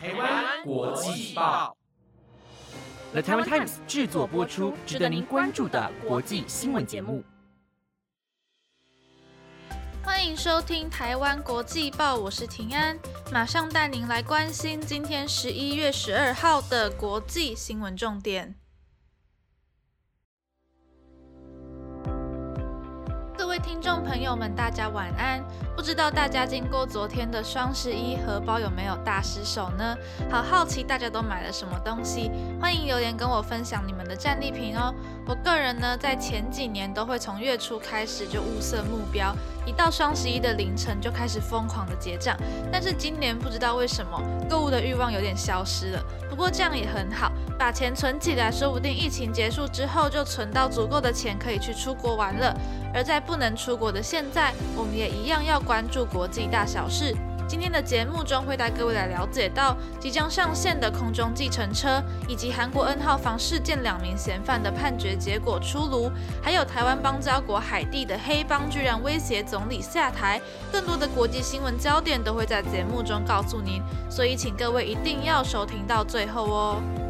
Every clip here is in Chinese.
台湾国际报，The Taiwan Times 制作播出，值得您关注的国际新闻节目。欢迎收听台湾国际报，我是平安，马上带您来关心今天十一月十二号的国际新闻重点。听众朋友们，大家晚安。不知道大家经过昨天的双十一荷包有没有大失手呢？好好奇大家都买了什么东西？欢迎留言跟我分享你们的战利品哦。我个人呢，在前几年都会从月初开始就物色目标，一到双十一的凌晨就开始疯狂的结账。但是今年不知道为什么购物的欲望有点消失了。不过这样也很好，把钱存起来，说不定疫情结束之后就存到足够的钱可以去出国玩了。而在不能出国的现在，我们也一样要关注国际大小事。今天的节目中会带各位来了解到即将上线的空中计程车，以及韩国 N 号房事件两名嫌犯的判决结果出炉，还有台湾邦交国海地的黑帮居然威胁总理下台。更多的国际新闻焦点都会在节目中告诉您，所以请各位一定要收听到最后哦。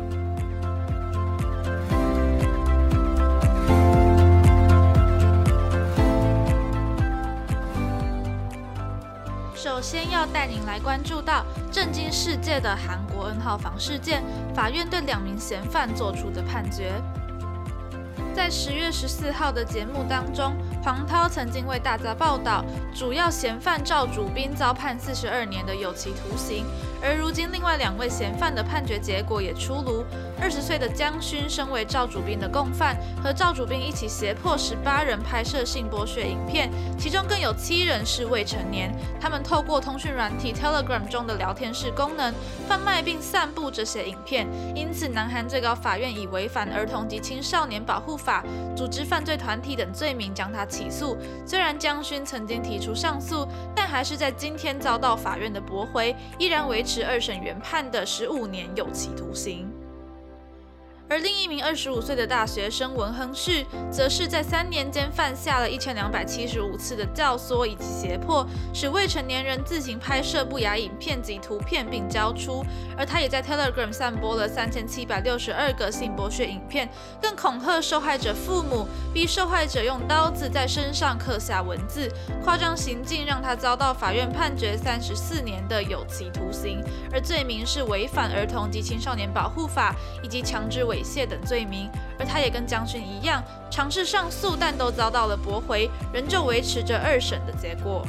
首先要带您来关注到震惊世界的韩国 N 号房事件，法院对两名嫌犯作出的判决。在十月十四号的节目当中，黄涛曾经为大家报道，主要嫌犯赵主斌遭判四十二年的有期徒刑。而如今，另外两位嫌犯的判决结果也出炉。二十岁的江勋身为赵主斌的共犯，和赵主斌一起胁迫十八人拍摄性剥削影片，其中更有七人是未成年。他们透过通讯软体 Telegram 中的聊天室功能，贩卖并散布这些影片。因此，南韩最高法院以违反儿童及青少年保护法、组织犯罪团体等罪名将他起诉。虽然江勋曾经提出上诉，但还是在今天遭到法院的驳回，依然维持二审原判的十五年有期徒刑。而另一名二十五岁的大学生文亨旭，则是在三年间犯下了一千两百七十五次的教唆以及胁迫，使未成年人自行拍摄不雅影片及图片并交出。而他也在 Telegram 散播了三千七百六十二个性剥削影片，更恐吓受害者父母，逼受害者用刀子在身上刻下文字。夸张行径让他遭到法院判决三十四年的有期徒刑，而罪名是违反儿童及青少年保护法以及强制违。猥亵等罪名，而他也跟将军一样尝试上诉，但都遭到了驳回，仍旧维持着二审的结果。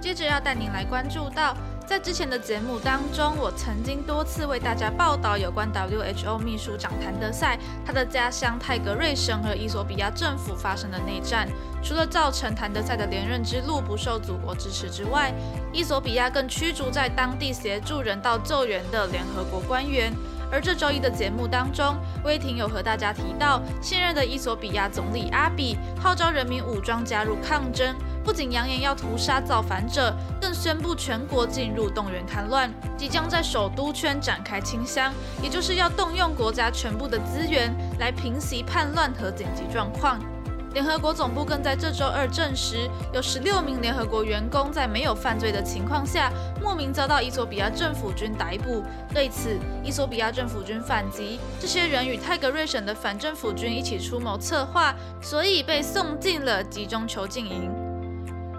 接着要带您来关注到。在之前的节目当中，我曾经多次为大家报道有关 WHO 秘书长谭德赛他的家乡泰格瑞省和伊索比亚政府发生的内战，除了造成谭德赛的连任之路不受祖国支持之外，伊索比亚更驱逐在当地协助人道救援的联合国官员。而这周一的节目当中，威霆有和大家提到，现任的伊索比亚总理阿比号召人民武装加入抗争。不仅扬言要屠杀造反者，更宣布全国进入动员戡乱，即将在首都圈展开清乡，也就是要动用国家全部的资源来平息叛乱和紧急状况。联合国总部更在这周二证实，有十六名联合国员工在没有犯罪的情况下，莫名遭到伊索比亚政府军逮捕。对此，伊索比亚政府军反击，这些人与泰格瑞省的反政府军一起出谋策划，所以被送进了集中囚禁营。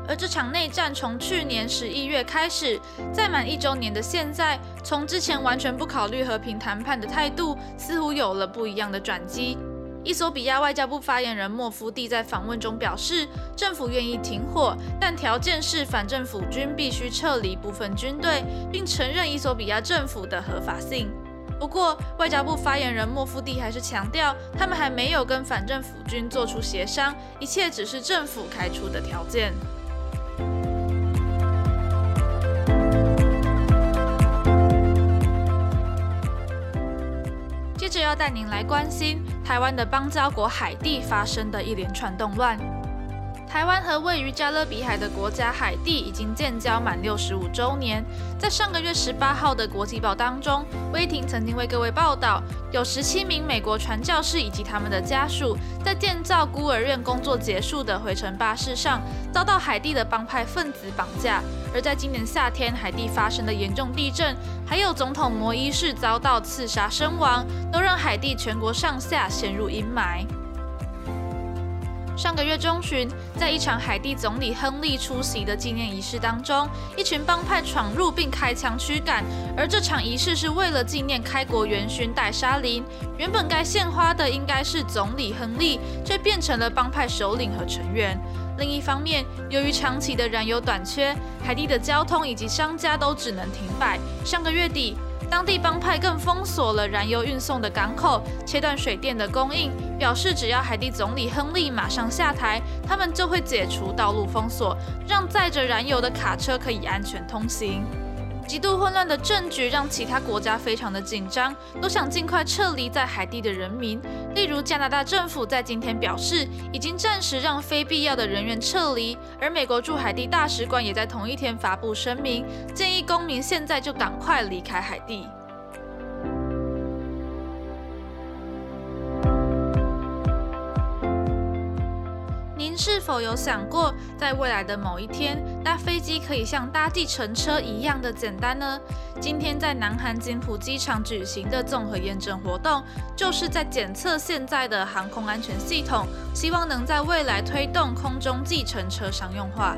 而这场内战从去年十一月开始，在满一周年的现在，从之前完全不考虑和平谈判的态度，似乎有了不一样的转机。伊索比亚外交部发言人莫夫蒂在访问中表示，政府愿意停火，但条件是反政府军必须撤离部分军队，并承认伊索比亚政府的合法性。不过，外交部发言人莫夫蒂还是强调，他们还没有跟反政府军做出协商，一切只是政府开出的条件。接着要带您来关心台湾的邦交国海地发生的一连串动乱。台湾和位于加勒比海的国家海地已经建交满六十五周年。在上个月十八号的国际报当中，威霆曾经为各位报道，有十七名美国传教士以及他们的家属，在建造孤儿院工作结束的回程巴士上，遭到海地的帮派分子绑架。而在今年夏天，海地发生的严重地震，还有总统摩伊士遭到刺杀身亡，都让海地全国上下陷入阴霾。上个月中旬，在一场海地总理亨利出席的纪念仪式当中，一群帮派闯入并开枪驱赶。而这场仪式是为了纪念开国元勋戴沙林。原本该献花的应该是总理亨利，却变成了帮派首领和成员。另一方面，由于长期的燃油短缺，海地的交通以及商家都只能停摆。上个月底。当地帮派更封锁了燃油运送的港口，切断水电的供应，表示只要海地总理亨利马上下台，他们就会解除道路封锁，让载着燃油的卡车可以安全通行。极度混乱的政局让其他国家非常的紧张，都想尽快撤离在海地的人民。例如，加拿大政府在今天表示，已经暂时让非必要的人员撤离，而美国驻海地大使馆也在同一天发布声明，建议公民现在就赶快离开海地。是否有想过，在未来的某一天，搭飞机可以像搭计程车一样的简单呢？今天在南韩金浦机场举行的综合验证活动，就是在检测现在的航空安全系统，希望能在未来推动空中计程车商用化。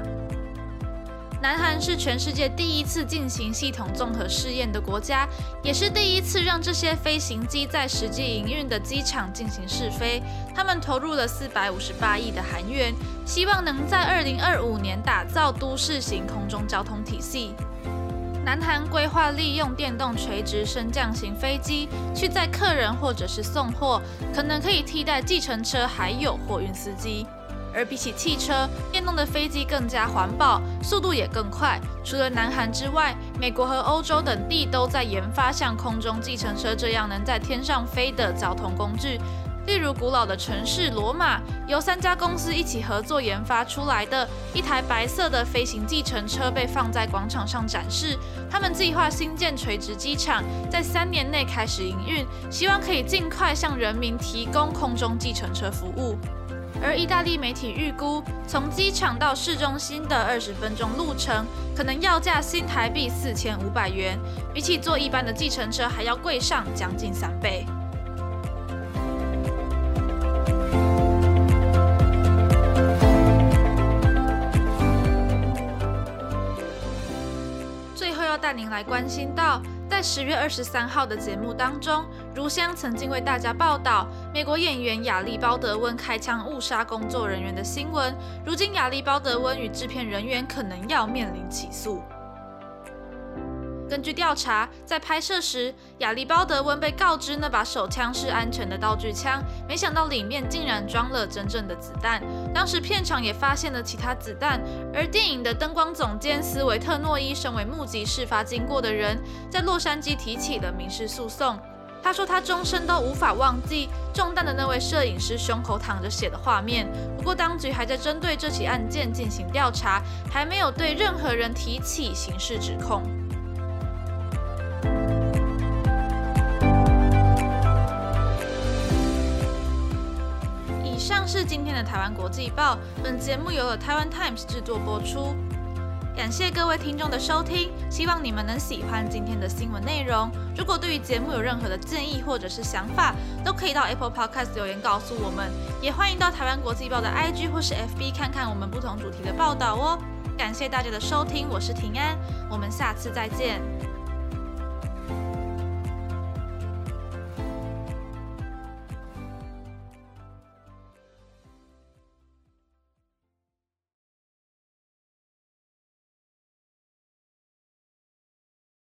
南韩是全世界第一次进行系统综合试验的国家，也是第一次让这些飞行机在实际营运的机场进行试飞。他们投入了四百五十八亿的韩元，希望能在二零二五年打造都市型空中交通体系。南韩规划利用电动垂直升降型飞机去载客人或者是送货，可能可以替代计程车还有货运司机。而比起汽车，电动的飞机更加环保，速度也更快。除了南韩之外，美国和欧洲等地都在研发像空中计程车这样能在天上飞的交通工具。例如，古老的城市罗马，由三家公司一起合作研发出来的一台白色的飞行计程车被放在广场上展示。他们计划新建垂直机场，在三年内开始营运，希望可以尽快向人民提供空中计程车服务。而意大利媒体预估，从机场到市中心的二十分钟路程，可能要价新台币四千五百元，比起坐一般的计程车还要贵上将近三倍。最后要带您来关心到。在十月二十三号的节目当中，如香曾经为大家报道美国演员亚历鲍德温开枪误杀工作人员的新闻。如今，亚历鲍德温与制片人员可能要面临起诉。根据调查，在拍摄时，亚历鲍德温被告知那把手枪是安全的道具枪，没想到里面竟然装了真正的子弹。当时片场也发现了其他子弹，而电影的灯光总监斯维特诺伊身为目击事发经过的人，在洛杉矶提起了民事诉讼。他说他终身都无法忘记中弹的那位摄影师胸口淌着血的画面。不过，当局还在针对这起案件进行调查，还没有对任何人提起刑事指控。是今天的台湾国际报，本节目由台湾 Times 制作播出。感谢各位听众的收听，希望你们能喜欢今天的新闻内容。如果对于节目有任何的建议或者是想法，都可以到 Apple Podcast 留言告诉我们，也欢迎到台湾国际报的 IG 或是 FB 看看我们不同主题的报道哦。感谢大家的收听，我是平安，我们下次再见。